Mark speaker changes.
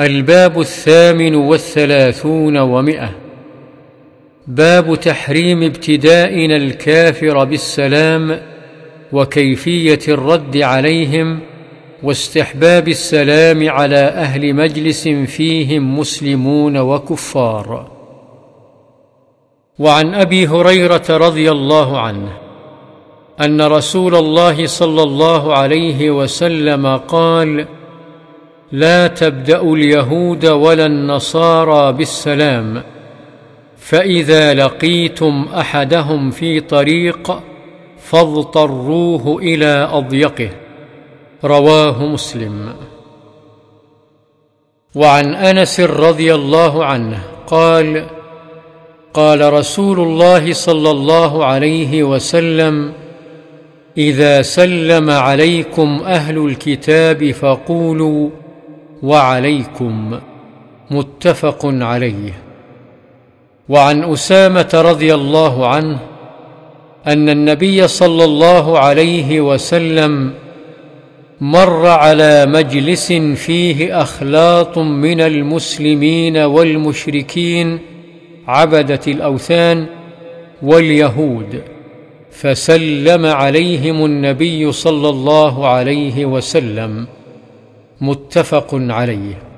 Speaker 1: الباب الثامن والثلاثون ومئة. باب تحريم ابتدائنا الكافر بالسلام وكيفية الرد عليهم واستحباب السلام على أهل مجلس فيهم مسلمون وكفار. وعن أبي هريرة رضي الله عنه أن رسول الله صلى الله عليه وسلم قال لا تبداوا اليهود ولا النصارى بالسلام فإذا لقيتم أحدهم في طريق فاضطروه إلى أضيقه. رواه مسلم. وعن أنس رضي الله عنه قال قال رسول الله صلى الله عليه وسلم إذا سلم عليكم أهل الكتاب فقولوا وعليكم متفق عليه. وعن أسامة رضي الله عنه أن النبي صلى الله عليه وسلم مر على مجلس فيه أخلاط من المسلمين والمشركين عبدة الأوثان واليهود فسلم عليهم النبي صلى الله عليه وسلم. متفق عليه.